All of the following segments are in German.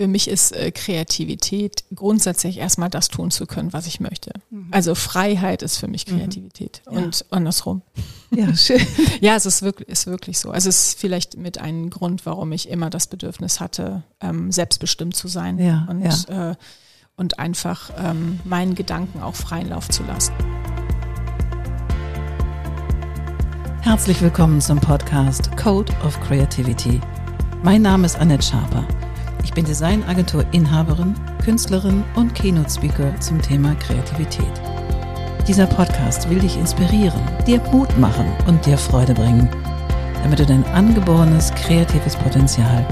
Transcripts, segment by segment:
für mich ist äh, Kreativität grundsätzlich erstmal das tun zu können, was ich möchte. Mhm. Also Freiheit ist für mich mhm. Kreativität mhm. und andersrum. Ja, schön. ja, es ist wirklich, ist wirklich so. Also es ist vielleicht mit einem Grund, warum ich immer das Bedürfnis hatte, ähm, selbstbestimmt zu sein ja, und, ja. Äh, und einfach ähm, meinen Gedanken auch freien Lauf zu lassen. Herzlich willkommen zum Podcast Code of Creativity. Mein Name ist Annette Schaper. Ich bin Designagentur-Inhaberin, Künstlerin und Keynote-Speaker zum Thema Kreativität. Dieser Podcast will dich inspirieren, dir Mut machen und dir Freude bringen, damit du dein angeborenes kreatives Potenzial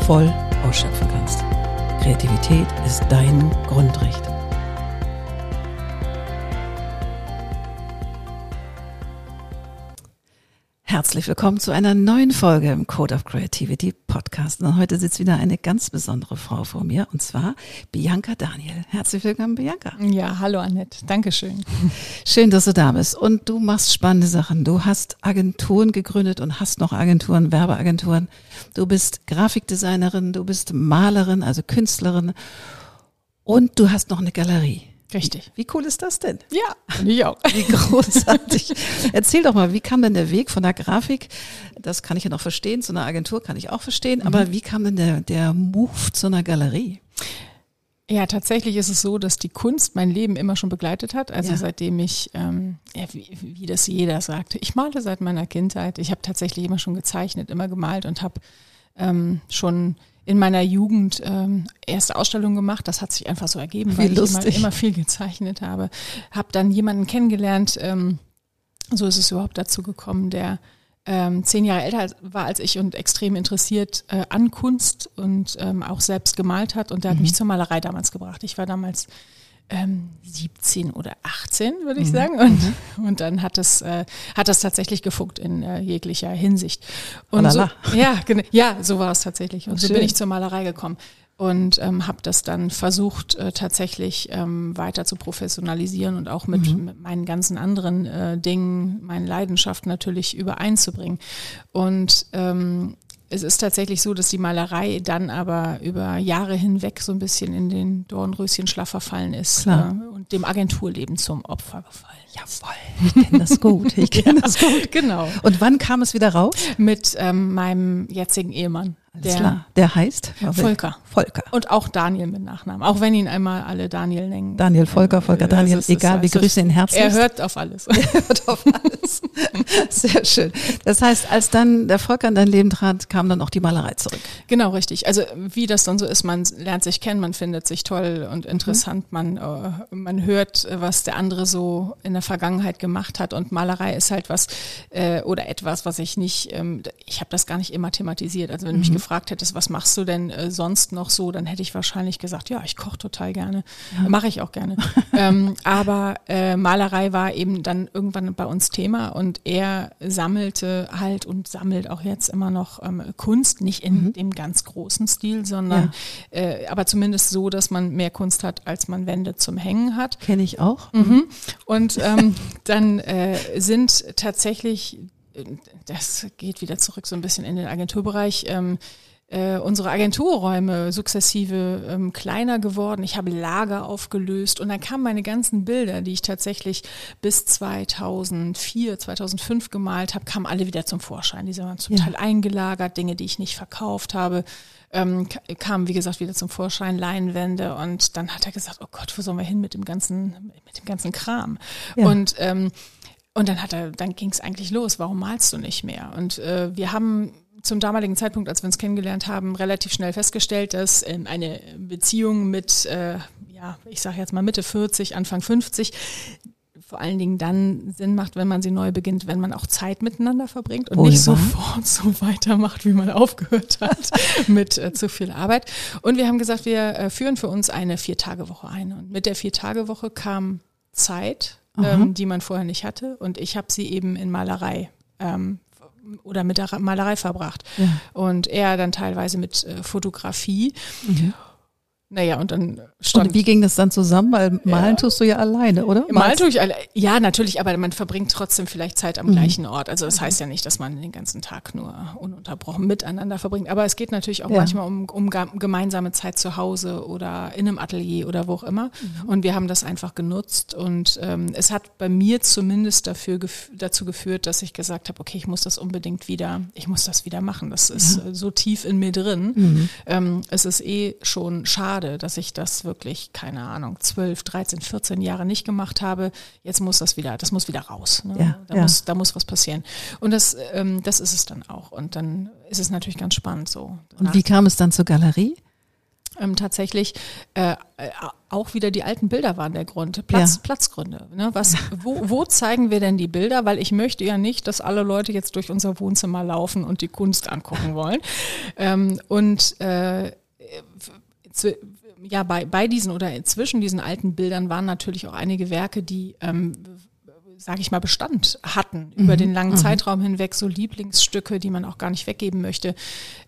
voll ausschöpfen kannst. Kreativität ist dein Grundrecht. Herzlich willkommen zu einer neuen Folge im Code of Creativity Podcast. Und heute sitzt wieder eine ganz besondere Frau vor mir, und zwar Bianca Daniel. Herzlich willkommen, Bianca. Ja, hallo Annette. Dankeschön. Schön, dass du da bist. Und du machst spannende Sachen. Du hast Agenturen gegründet und hast noch Agenturen, Werbeagenturen. Du bist Grafikdesignerin, du bist Malerin, also Künstlerin. Und du hast noch eine Galerie. Richtig. Wie cool ist das denn? Ja, ich auch. Wie großartig. Erzähl doch mal, wie kam denn der Weg von der Grafik, das kann ich ja noch verstehen, zu einer Agentur kann ich auch verstehen, mhm. aber wie kam denn der, der Move zu einer Galerie? Ja, tatsächlich ist es so, dass die Kunst mein Leben immer schon begleitet hat. Also ja. seitdem ich, ähm, ja, wie, wie das jeder sagte, ich male seit meiner Kindheit. Ich habe tatsächlich immer schon gezeichnet, immer gemalt und habe ähm, schon in meiner Jugend ähm, erste Ausstellung gemacht. Das hat sich einfach so ergeben, weil ich immer, immer, viel gezeichnet habe. Habe dann jemanden kennengelernt, ähm, so ist es überhaupt dazu gekommen, der ähm, zehn Jahre älter war als ich und extrem interessiert äh, an Kunst und ähm, auch selbst gemalt hat. Und der mhm. hat mich zur Malerei damals gebracht. Ich war damals ähm, 17 oder 18, würde ich mhm. sagen. Und, mhm. und dann hat es, äh, hat das tatsächlich gefuckt in äh, jeglicher Hinsicht. Und so, ja, genau, ja, so war es tatsächlich. Und so bin ich zur Malerei gekommen und ähm, habe das dann versucht äh, tatsächlich ähm, weiter zu professionalisieren und auch mit, mhm. mit meinen ganzen anderen äh, Dingen, meinen Leidenschaften natürlich übereinzubringen. Und ähm, es ist tatsächlich so, dass die Malerei dann aber über Jahre hinweg so ein bisschen in den Dornröschenschlaf verfallen ist äh, und dem Agenturleben zum Opfer gefallen. Jawohl, ich kenne das gut. Ich kenne das gut. Genau. Und wann kam es wieder raus? Mit ähm, meinem jetzigen Ehemann. Alles der, klar. Der heißt? Volker. Volker. Und auch Daniel mit Nachnamen. Auch wenn ihn einmal alle Daniel nennen. Daniel Volker, Volker Daniel, ist, egal, wir grüßen ihn herzlich. Er hört auf alles. er hört auf alles. Sehr schön. Das heißt, als dann der Volker in dein Leben trat, kam dann auch die Malerei zurück. Genau, richtig. Also wie das dann so ist, man lernt sich kennen, man findet sich toll und interessant, mhm. man, äh, man hört, was der andere so in der Vergangenheit gemacht hat. Und Malerei ist halt was äh, oder etwas, was ich nicht, ähm, ich habe das gar nicht immer thematisiert. Also wenn mhm. mich gefragt hättest, was machst du denn äh, sonst noch so, dann hätte ich wahrscheinlich gesagt, ja, ich koche total gerne. Ja. Mache ich auch gerne. ähm, aber äh, Malerei war eben dann irgendwann bei uns Thema und er sammelte halt und sammelt auch jetzt immer noch ähm, Kunst, nicht in mhm. dem ganz großen Stil, sondern ja. äh, aber zumindest so, dass man mehr Kunst hat, als man Wände zum Hängen hat. Kenne ich auch. Mhm. Und ähm, dann äh, sind tatsächlich das geht wieder zurück so ein bisschen in den Agenturbereich. Ähm, äh, unsere Agenturräume sukzessive ähm, kleiner geworden. Ich habe Lager aufgelöst und dann kamen meine ganzen Bilder, die ich tatsächlich bis 2004, 2005 gemalt habe, kamen alle wieder zum Vorschein. Diese waren zum ja. Teil eingelagert, Dinge, die ich nicht verkauft habe. Ähm, kamen, wie gesagt, wieder zum Vorschein, Leinwände und dann hat er gesagt, oh Gott, wo sollen wir hin mit dem ganzen, mit dem ganzen Kram? Ja. Und ähm, und dann hat er, dann ging es eigentlich los. Warum malst du nicht mehr? Und äh, wir haben zum damaligen Zeitpunkt, als wir uns kennengelernt haben, relativ schnell festgestellt, dass ähm, eine Beziehung mit, äh, ja, ich sage jetzt mal Mitte 40, Anfang 50, vor allen Dingen dann Sinn macht, wenn man sie neu beginnt, wenn man auch Zeit miteinander verbringt und oh, nicht ja. sofort so weitermacht, wie man aufgehört hat mit äh, zu viel Arbeit. Und wir haben gesagt, wir äh, führen für uns eine Vier-Tage-Woche ein. Und mit der Vier-Tage-Woche kam Zeit, ähm, die man vorher nicht hatte. Und ich habe sie eben in Malerei ähm, oder mit der Malerei verbracht. Ja. Und er dann teilweise mit äh, Fotografie. Mhm. Naja, und dann stand. Und wie ging das dann zusammen? Weil malen ja. tust du ja alleine, oder? Malen tue ich alle. Ja, natürlich, aber man verbringt trotzdem vielleicht Zeit am mhm. gleichen Ort. Also das heißt ja nicht, dass man den ganzen Tag nur ununterbrochen miteinander verbringt. Aber es geht natürlich auch ja. manchmal um, um gemeinsame Zeit zu Hause oder in einem Atelier oder wo auch immer. Mhm. Und wir haben das einfach genutzt. Und ähm, es hat bei mir zumindest dafür gef dazu geführt, dass ich gesagt habe, okay, ich muss das unbedingt wieder, ich muss das wieder machen. Das ist ja. so tief in mir drin. Mhm. Ähm, es ist eh schon schade schade, dass ich das wirklich, keine Ahnung, 12, 13, 14 Jahre nicht gemacht habe. Jetzt muss das wieder, das muss wieder raus. Ne? Ja, da, ja. Muss, da muss was passieren. Und das, ähm, das ist es dann auch. Und dann ist es natürlich ganz spannend so. Und wie kam es dann zur Galerie? Ähm, tatsächlich äh, äh, auch wieder die alten Bilder waren der Grund. Platz, ja. Platzgründe. Ne? Was, wo, wo zeigen wir denn die Bilder? Weil ich möchte ja nicht, dass alle Leute jetzt durch unser Wohnzimmer laufen und die Kunst angucken wollen. Ähm, und äh, ja, bei, bei diesen oder zwischen diesen alten Bildern waren natürlich auch einige Werke, die ähm, sage ich mal, Bestand hatten über mhm. den langen mhm. Zeitraum hinweg, so Lieblingsstücke, die man auch gar nicht weggeben möchte,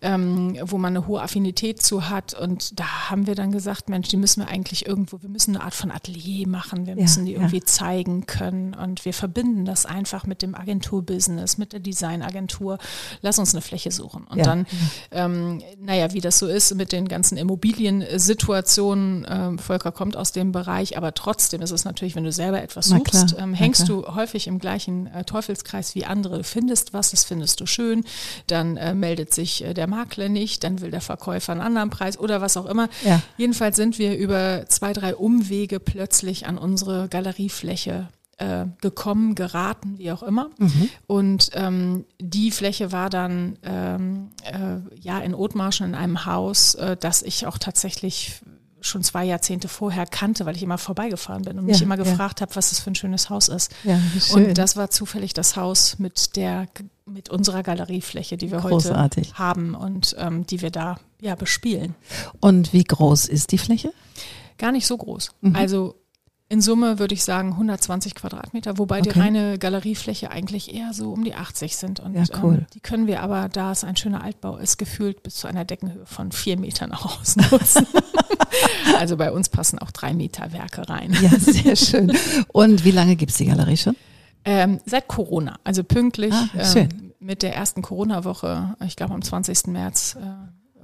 ähm, wo man eine hohe Affinität zu hat. Und da haben wir dann gesagt, Mensch, die müssen wir eigentlich irgendwo, wir müssen eine Art von Atelier machen, wir müssen ja, die irgendwie ja. zeigen können. Und wir verbinden das einfach mit dem Agenturbusiness, mit der Designagentur. Lass uns eine Fläche suchen. Und ja. dann, ähm, naja, wie das so ist mit den ganzen Immobiliensituationen, ähm, Volker kommt aus dem Bereich, aber trotzdem ist es natürlich, wenn du selber etwas suchst, ähm, hängst du häufig im gleichen äh, Teufelskreis wie andere. Du findest was, das findest du schön, dann äh, meldet sich äh, der Makler nicht, dann will der Verkäufer einen anderen Preis oder was auch immer. Ja. Jedenfalls sind wir über zwei, drei Umwege plötzlich an unsere Galeriefläche äh, gekommen, geraten, wie auch immer. Mhm. Und ähm, die Fläche war dann ähm, äh, ja in Othmarschen in einem Haus, äh, das ich auch tatsächlich schon zwei Jahrzehnte vorher kannte, weil ich immer vorbeigefahren bin und ja, mich immer gefragt ja. habe, was das für ein schönes Haus ist. Ja, und das war zufällig das Haus mit der mit unserer Galeriefläche, die wir Großartig. heute haben und ähm, die wir da ja bespielen. Und wie groß ist die Fläche? Gar nicht so groß. Mhm. Also in Summe würde ich sagen 120 Quadratmeter, wobei okay. die reine Galeriefläche eigentlich eher so um die 80 sind. Und ja, cool. ähm, die können wir aber, da es ein schöner Altbau ist, gefühlt bis zu einer Deckenhöhe von vier Metern auch ausnutzen. also bei uns passen auch drei Meter Werke rein. Ja, sehr schön. Und wie lange gibt es die Galerie schon? Ähm, seit Corona, also pünktlich ah, ähm, mit der ersten Corona-Woche, ich glaube am 20. März. Äh,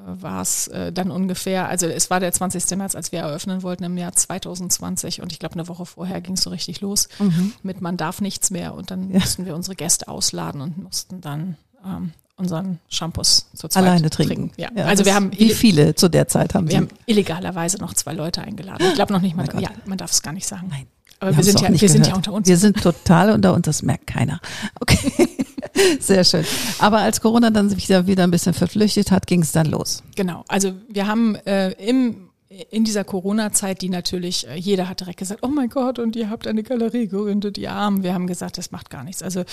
war es äh, dann ungefähr, also es war der 20. März, als wir eröffnen wollten im Jahr 2020 und ich glaube eine Woche vorher ging es so richtig los mhm. mit man darf nichts mehr und dann ja. mussten wir unsere Gäste ausladen und mussten dann ähm, unseren Shampoos zu zweit Alleine trinken. trinken. Ja. ja. also wir haben wie viele zu der Zeit haben wir Sie? haben illegalerweise noch zwei Leute eingeladen. Ich glaube noch nicht mal. Oh ja, man darf es gar nicht sagen. Nein. Aber wir, wir sind ja, wir sind ja unter uns. Wir sind total unter uns, das merkt keiner. Okay. Sehr schön. Aber als Corona dann sich wieder, wieder ein bisschen verflüchtet hat, ging es dann los. Genau. Also wir haben äh, im in dieser Corona-Zeit, die natürlich, äh, jeder hat direkt gesagt, oh mein Gott, und ihr habt eine Galerie gegründet, ihr Armen. Wir haben gesagt, das macht gar nichts. Also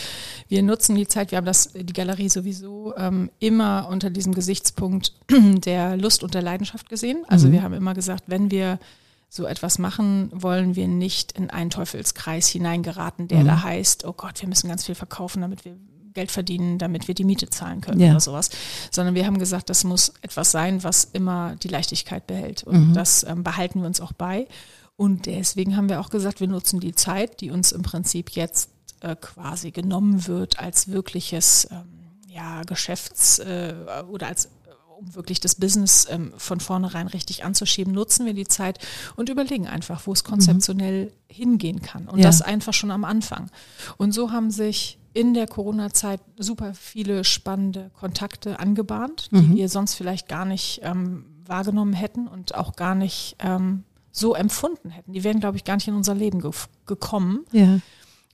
wir nutzen die Zeit, wir haben das, die Galerie sowieso ähm, immer unter diesem Gesichtspunkt der Lust und der Leidenschaft gesehen. Also mhm. wir haben immer gesagt, wenn wir so etwas machen, wollen wir nicht in einen Teufelskreis hineingeraten, der mhm. da heißt, oh Gott, wir müssen ganz viel verkaufen, damit wir Geld verdienen, damit wir die Miete zahlen können ja. oder sowas. Sondern wir haben gesagt, das muss etwas sein, was immer die Leichtigkeit behält. Und mhm. das ähm, behalten wir uns auch bei. Und deswegen haben wir auch gesagt, wir nutzen die Zeit, die uns im Prinzip jetzt äh, quasi genommen wird als wirkliches ähm, ja, Geschäfts- äh, oder als um wirklich das Business ähm, von vornherein richtig anzuschieben, nutzen wir die Zeit und überlegen einfach, wo es konzeptionell mhm. hingehen kann. Und ja. das einfach schon am Anfang. Und so haben sich in der Corona-Zeit super viele spannende Kontakte angebahnt, die mhm. wir sonst vielleicht gar nicht ähm, wahrgenommen hätten und auch gar nicht ähm, so empfunden hätten. Die wären, glaube ich, gar nicht in unser Leben ge gekommen. Ja.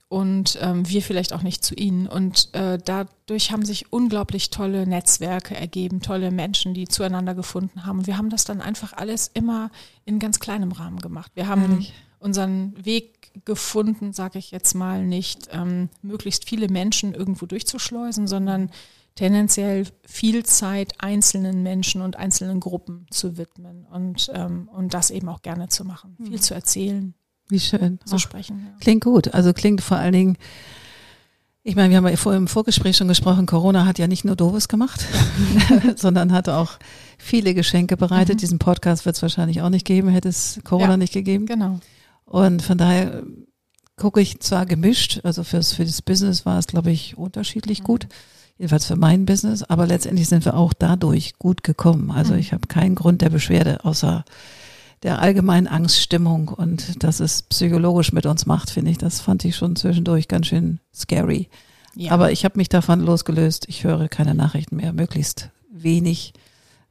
Und ähm, wir vielleicht auch nicht zu ihnen. Und äh, dadurch haben sich unglaublich tolle Netzwerke ergeben, tolle Menschen, die zueinander gefunden haben. Und wir haben das dann einfach alles immer in ganz kleinem Rahmen gemacht. Wir haben Ehrlich? unseren Weg gefunden, sage ich jetzt mal, nicht ähm, möglichst viele Menschen irgendwo durchzuschleusen, sondern tendenziell viel Zeit einzelnen Menschen und einzelnen Gruppen zu widmen und, ähm, und das eben auch gerne zu machen, viel mhm. zu erzählen. Wie schön. Zu Ach, sprechen. Ja. Klingt gut. Also klingt vor allen Dingen Ich meine, wir haben ja vorher im Vorgespräch schon gesprochen, Corona hat ja nicht nur Doofes gemacht, sondern hat auch viele Geschenke bereitet. Mhm. Diesen Podcast wird es wahrscheinlich auch nicht geben, hätte es Corona ja, nicht gegeben. Genau. Und von daher gucke ich zwar gemischt, also fürs, für das Business war es, glaube ich, unterschiedlich mhm. gut. Jedenfalls für mein Business, aber letztendlich sind wir auch dadurch gut gekommen. Also mhm. ich habe keinen Grund der Beschwerde, außer der allgemeinen Angststimmung und dass es psychologisch mit uns macht, finde ich. Das fand ich schon zwischendurch ganz schön scary. Ja. Aber ich habe mich davon losgelöst. Ich höre keine Nachrichten mehr, möglichst wenig.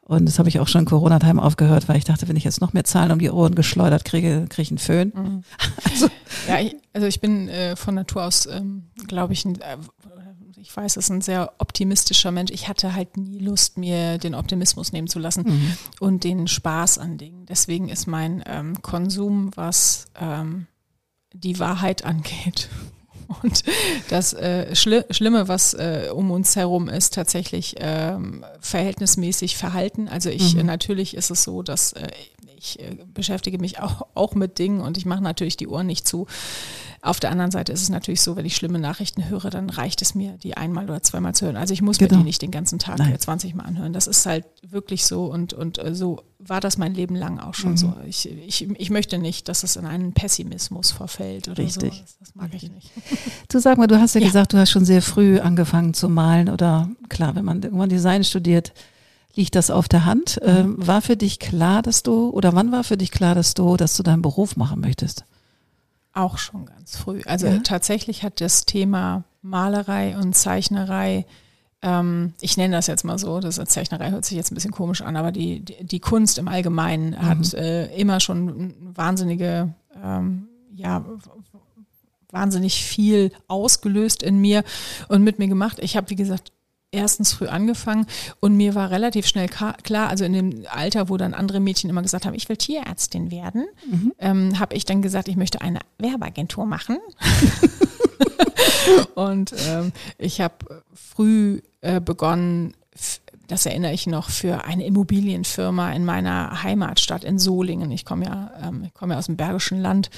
Und das habe ich auch schon in Corona-Time aufgehört, weil ich dachte, wenn ich jetzt noch mehr Zahlen um die Ohren geschleudert kriege, kriege ich einen Föhn. Mhm. Also, ja, ich, also ich bin äh, von Natur aus, ähm, glaube ich, ein, äh, ich weiß, es ist ein sehr optimistischer Mensch. Ich hatte halt nie Lust, mir den Optimismus nehmen zu lassen mhm. und den Spaß an Dingen. Deswegen ist mein ähm, Konsum, was ähm, die Wahrheit angeht, und das äh, Schli Schlimme, was äh, um uns herum ist, tatsächlich ähm, verhältnismäßig Verhalten. Also ich, mhm. natürlich ist es so, dass äh, ich äh, beschäftige mich auch, auch mit Dingen und ich mache natürlich die Ohren nicht zu. Auf der anderen Seite ist es natürlich so, wenn ich schlimme Nachrichten höre, dann reicht es mir, die einmal oder zweimal zu hören. Also ich muss genau. mir die nicht den ganzen Tag Nein. 20 Mal anhören. Das ist halt wirklich so und, und äh, so war das mein Leben lang auch schon mhm. so. Ich, ich, ich möchte nicht, dass es in einen Pessimismus verfällt oder Richtig. so. Das, das mag ich nicht. Du sag mal, du hast ja, ja, gesagt, du hast schon sehr früh angefangen zu malen oder klar, wenn man irgendwann Design studiert, liegt das auf der Hand. Ähm, war für dich klar, dass du, oder wann war für dich klar, dass du, dass du deinen Beruf machen möchtest? Auch schon ganz früh. Also ja. tatsächlich hat das Thema Malerei und Zeichnerei, ähm, ich nenne das jetzt mal so, das Zeichnerei hört sich jetzt ein bisschen komisch an, aber die, die, die Kunst im Allgemeinen mhm. hat äh, immer schon wahnsinnige, ähm, ja, wahnsinnig viel ausgelöst in mir und mit mir gemacht. Ich habe, wie gesagt, erstens früh angefangen und mir war relativ schnell klar, also in dem Alter, wo dann andere Mädchen immer gesagt haben, ich will Tierärztin werden, mhm. ähm, habe ich dann gesagt, ich möchte eine Werbeagentur machen. und ähm, ich habe früh äh, begonnen, das erinnere ich noch, für eine Immobilienfirma in meiner Heimatstadt in Solingen. Ich komme ja, ähm, ich komme ja aus dem Bergischen Land.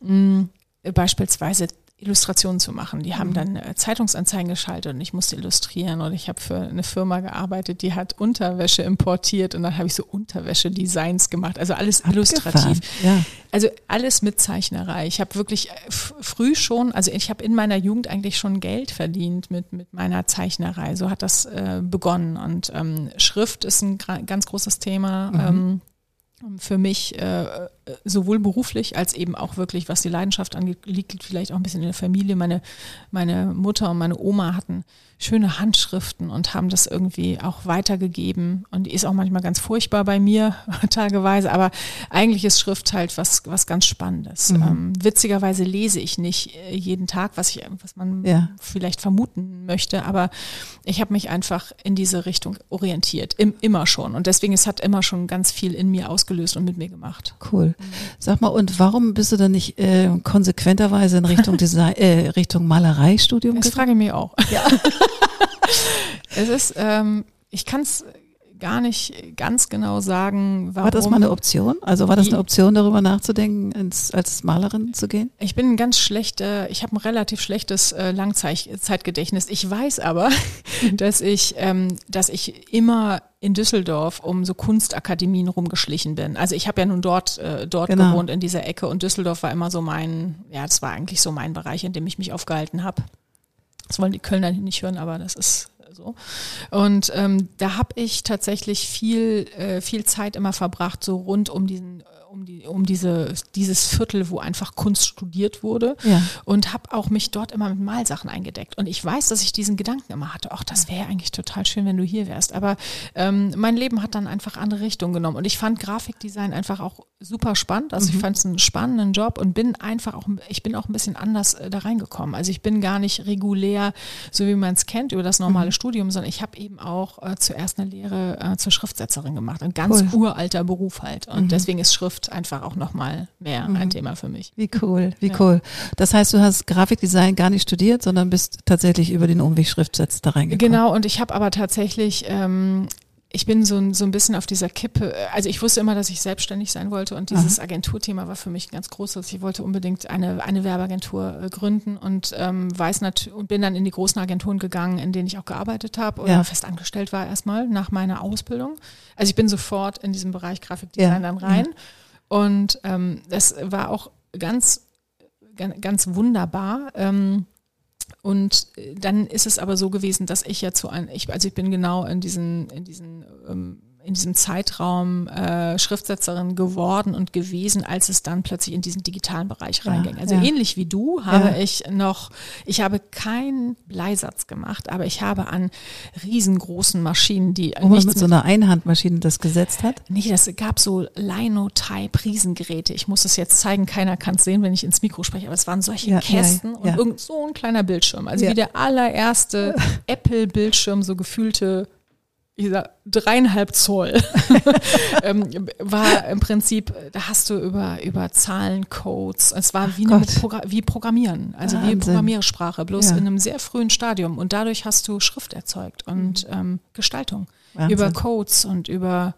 Mh, beispielsweise Illustrationen zu machen. Die haben mhm. dann äh, Zeitungsanzeigen geschaltet und ich musste illustrieren und ich habe für eine Firma gearbeitet, die hat Unterwäsche importiert und dann habe ich so Unterwäsche-Designs gemacht. Also alles Abgefahren. illustrativ. Ja. Also alles mit Zeichnerei. Ich habe wirklich äh, früh schon, also ich habe in meiner Jugend eigentlich schon Geld verdient mit, mit meiner Zeichnerei. So hat das äh, begonnen und ähm, Schrift ist ein ganz großes Thema. Mhm. Ähm, für mich äh, sowohl beruflich als eben auch wirklich, was die Leidenschaft angeht, liegt vielleicht auch ein bisschen in der Familie. Meine, meine Mutter und meine Oma hatten schöne Handschriften und haben das irgendwie auch weitergegeben. Und die ist auch manchmal ganz furchtbar bei mir, tageweise, aber eigentlich ist Schrift halt was, was ganz Spannendes. Mhm. Ähm, witzigerweise lese ich nicht äh, jeden Tag, was, ich, was man ja. vielleicht vermuten möchte, aber ich habe mich einfach in diese Richtung orientiert, im, immer schon. Und deswegen, es hat immer schon ganz viel in mir ausgelöst und mit mir gemacht. Cool. Sag mal, und warum bist du dann nicht äh, konsequenterweise in Richtung Design, äh, Richtung Malereistudium? Das frage ich mich auch. Ja. es ist, ähm, ich kann es gar nicht ganz genau sagen, warum. War das mal eine Option? Also war das eine Option, darüber nachzudenken, ins, als Malerin zu gehen? Ich bin ein ganz schlechter, ich habe ein relativ schlechtes äh, Langzeitgedächtnis. Ich weiß aber, dass ich, ähm, dass ich immer in Düsseldorf um so Kunstakademien rumgeschlichen bin. Also ich habe ja nun dort, äh, dort genau. gewohnt in dieser Ecke und Düsseldorf war immer so mein, ja, das war eigentlich so mein Bereich, in dem ich mich aufgehalten habe. Das wollen die Kölner nicht hören, aber das ist so. Und ähm, da habe ich tatsächlich viel, äh, viel Zeit immer verbracht, so rund um diesen um, die, um diese, dieses Viertel, wo einfach Kunst studiert wurde ja. und habe auch mich dort immer mit Malsachen eingedeckt. Und ich weiß, dass ich diesen Gedanken immer hatte, ach, das wäre eigentlich total schön, wenn du hier wärst. Aber ähm, mein Leben hat dann einfach andere Richtungen genommen. Und ich fand Grafikdesign einfach auch super spannend. Also mhm. ich fand es einen spannenden Job und bin einfach auch, ich bin auch ein bisschen anders äh, da reingekommen. Also ich bin gar nicht regulär, so wie man es kennt, über das normale mhm. Studium, sondern ich habe eben auch äh, zuerst eine Lehre äh, zur Schriftsetzerin gemacht. Ein ganz cool. uralter Beruf halt. Und mhm. deswegen ist Schrift Schrift einfach auch nochmal mehr mhm. ein Thema für mich. Wie cool, wie ja. cool. Das heißt, du hast Grafikdesign gar nicht studiert, sondern bist tatsächlich über den Umweg Schriftsetz da reingekommen. Genau, und ich habe aber tatsächlich ähm, ich bin so, so ein bisschen auf dieser Kippe. Also ich wusste immer, dass ich selbstständig sein wollte und dieses Aha. Agenturthema war für mich ganz groß. Also ich wollte unbedingt eine, eine Werbeagentur äh, gründen und ähm, weiß natürlich und bin dann in die großen Agenturen gegangen, in denen ich auch gearbeitet habe oder ja. fest angestellt war erstmal nach meiner Ausbildung. Also ich bin sofort in diesem Bereich Grafikdesign ja. dann rein. Ja. Und ähm, das war auch ganz, ganz, ganz wunderbar. Ähm, und dann ist es aber so gewesen, dass ich ja zu einem, ich, also ich bin genau in diesen, in diesen ähm, in diesem Zeitraum äh, Schriftsetzerin geworden und gewesen, als es dann plötzlich in diesen digitalen Bereich reinging. Also ja. ähnlich wie du habe ja. ich noch, ich habe keinen Bleisatz gemacht, aber ich habe an riesengroßen Maschinen, die Wo man mit so einer Einhandmaschine das gesetzt hat? Nee, das gab so Linotype Riesengeräte. Ich muss es jetzt zeigen, keiner kann es sehen, wenn ich ins Mikro spreche, aber es waren solche ja, Kästen und irgend so ein kleiner Bildschirm. Also wie der allererste Apple-Bildschirm, so gefühlte dieser dreieinhalb Zoll ähm, war im Prinzip, da hast du über, über Zahlencodes, es war wie, eine, wie Programmieren, also Wahnsinn. wie Programmiersprache, bloß ja. in einem sehr frühen Stadium und dadurch hast du Schrift erzeugt und ähm, Gestaltung Wahnsinn. über Codes und über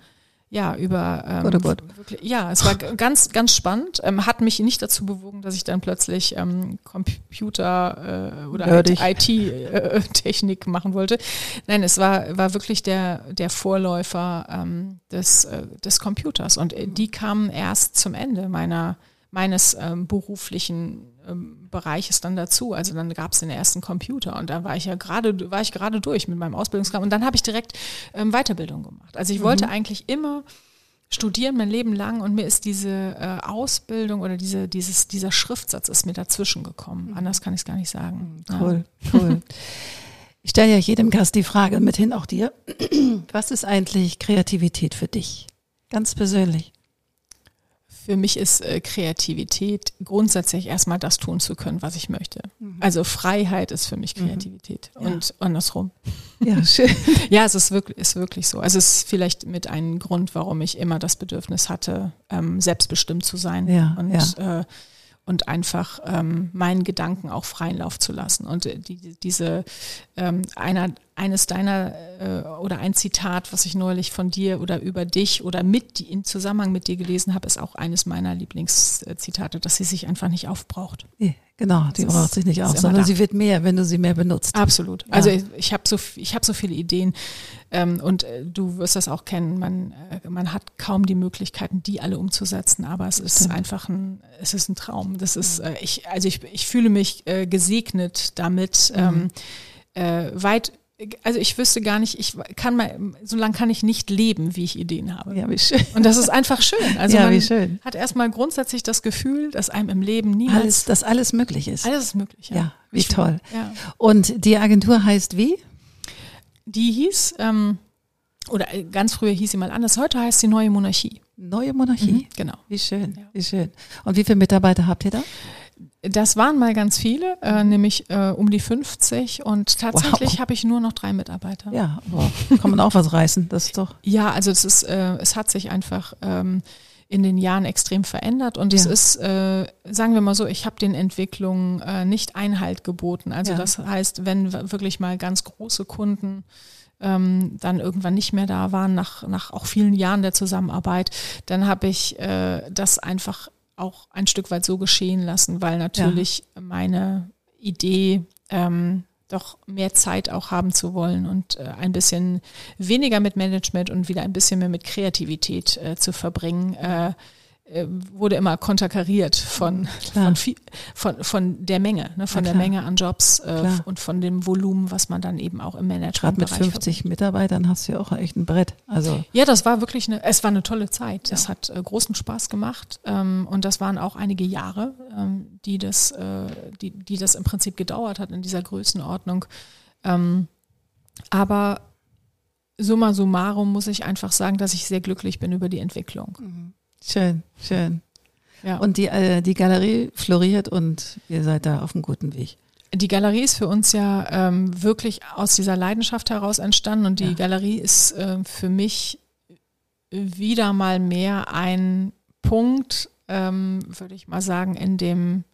ja, über ähm, gut, gut. Wirklich, ja, es war ganz, ganz spannend. Ähm, hat mich nicht dazu bewogen, dass ich dann plötzlich ähm, Computer äh, oder IT-Technik äh, machen wollte. Nein, es war, war wirklich der, der Vorläufer ähm, des, äh, des Computers. Und äh, die kamen erst zum Ende meiner meines ähm, beruflichen ähm, Bereiches dann dazu. Also dann gab es den ersten Computer und da war ich ja gerade, war ich gerade durch mit meinem Ausbildungsprogramm und dann habe ich direkt ähm, Weiterbildung gemacht. Also ich mhm. wollte eigentlich immer studieren mein Leben lang und mir ist diese äh, Ausbildung oder diese, dieses, dieser Schriftsatz ist mir dazwischen gekommen. Mhm. Anders kann ich es gar nicht sagen. Mhm. Cool, ja. cool. Ich stelle ja jedem Gast die Frage, mithin auch dir. Was ist eigentlich Kreativität für dich? Ganz persönlich. Für mich ist äh, Kreativität grundsätzlich erstmal das tun zu können, was ich möchte. Mhm. Also Freiheit ist für mich mhm. Kreativität mhm. und ja. andersrum. Ja, schön. ja, es ist wirklich, ist wirklich so. Also es ist vielleicht mit einem Grund, warum ich immer das Bedürfnis hatte, ähm, selbstbestimmt zu sein. Ja, und ja. Äh, und einfach ähm, meinen Gedanken auch freien Lauf zu lassen. Und äh, die, diese ähm, einer, eines deiner äh, oder ein Zitat, was ich neulich von dir oder über dich oder mit in Zusammenhang mit dir gelesen habe, ist auch eines meiner Lieblingszitate, dass sie sich einfach nicht aufbraucht. Genau, die das braucht sich nicht auf, sondern sie wird mehr, wenn du sie mehr benutzt. Absolut. Ja. Also ich, ich habe so, ich hab so viele Ideen und äh, du wirst das auch kennen. Man, äh, man hat kaum die Möglichkeiten, die alle umzusetzen, aber es ist Stimmt. einfach ein, es ist ein Traum. Das ist, äh, ich, also ich, ich fühle mich gesegnet damit, mhm. ähm, äh, weit also ich wüsste gar nicht, ich kann mal, so lange kann ich nicht leben, wie ich Ideen habe. Ja, wie schön. Und das ist einfach schön. Also ja, man wie schön. hat erstmal grundsätzlich das Gefühl, dass einem im Leben niemals alles, dass alles möglich ist. Alles ist möglich. Ja, ja wie ich toll. Ja. Und die Agentur heißt wie? Die hieß ähm, oder äh, ganz früher hieß sie mal anders. Heute heißt sie Neue Monarchie. Neue Monarchie. Mhm, genau. Wie schön. Ja. Wie schön. Und wie viele Mitarbeiter habt ihr da? Das waren mal ganz viele, äh, nämlich äh, um die 50 und tatsächlich wow. habe ich nur noch drei Mitarbeiter. Ja, aber kann man auch was reißen, das ist doch. Ja, also es ist, äh, es hat sich einfach ähm, in den Jahren extrem verändert und ja. es ist, äh, sagen wir mal so, ich habe den Entwicklungen äh, nicht Einhalt geboten. Also ja. das heißt, wenn wirklich mal ganz große Kunden ähm, dann irgendwann nicht mehr da waren, nach, nach auch vielen Jahren der Zusammenarbeit, dann habe ich äh, das einfach auch ein Stück weit so geschehen lassen, weil natürlich ja. meine Idee ähm, doch mehr Zeit auch haben zu wollen und äh, ein bisschen weniger mit Management und wieder ein bisschen mehr mit Kreativität äh, zu verbringen, äh, wurde immer konterkariert von, von, von, von der Menge, ne, von der Menge an Jobs äh, und von dem Volumen, was man dann eben auch im Management Gerade mit 50 verbringt. Mitarbeitern hast du ja auch echt ein Brett. Also ja, das war wirklich eine, es war eine tolle Zeit. Das ja. hat äh, großen Spaß gemacht ähm, und das waren auch einige Jahre, ähm, die das, äh, die, die das im Prinzip gedauert hat in dieser Größenordnung. Ähm, aber summa summarum muss ich einfach sagen, dass ich sehr glücklich bin über die Entwicklung. Mhm. Schön, schön. Ja. Und die, äh, die Galerie floriert und ihr seid da auf einem guten Weg. Die Galerie ist für uns ja ähm, wirklich aus dieser Leidenschaft heraus entstanden und die ja. Galerie ist äh, für mich wieder mal mehr ein Punkt, ähm, würde ich mal sagen, in dem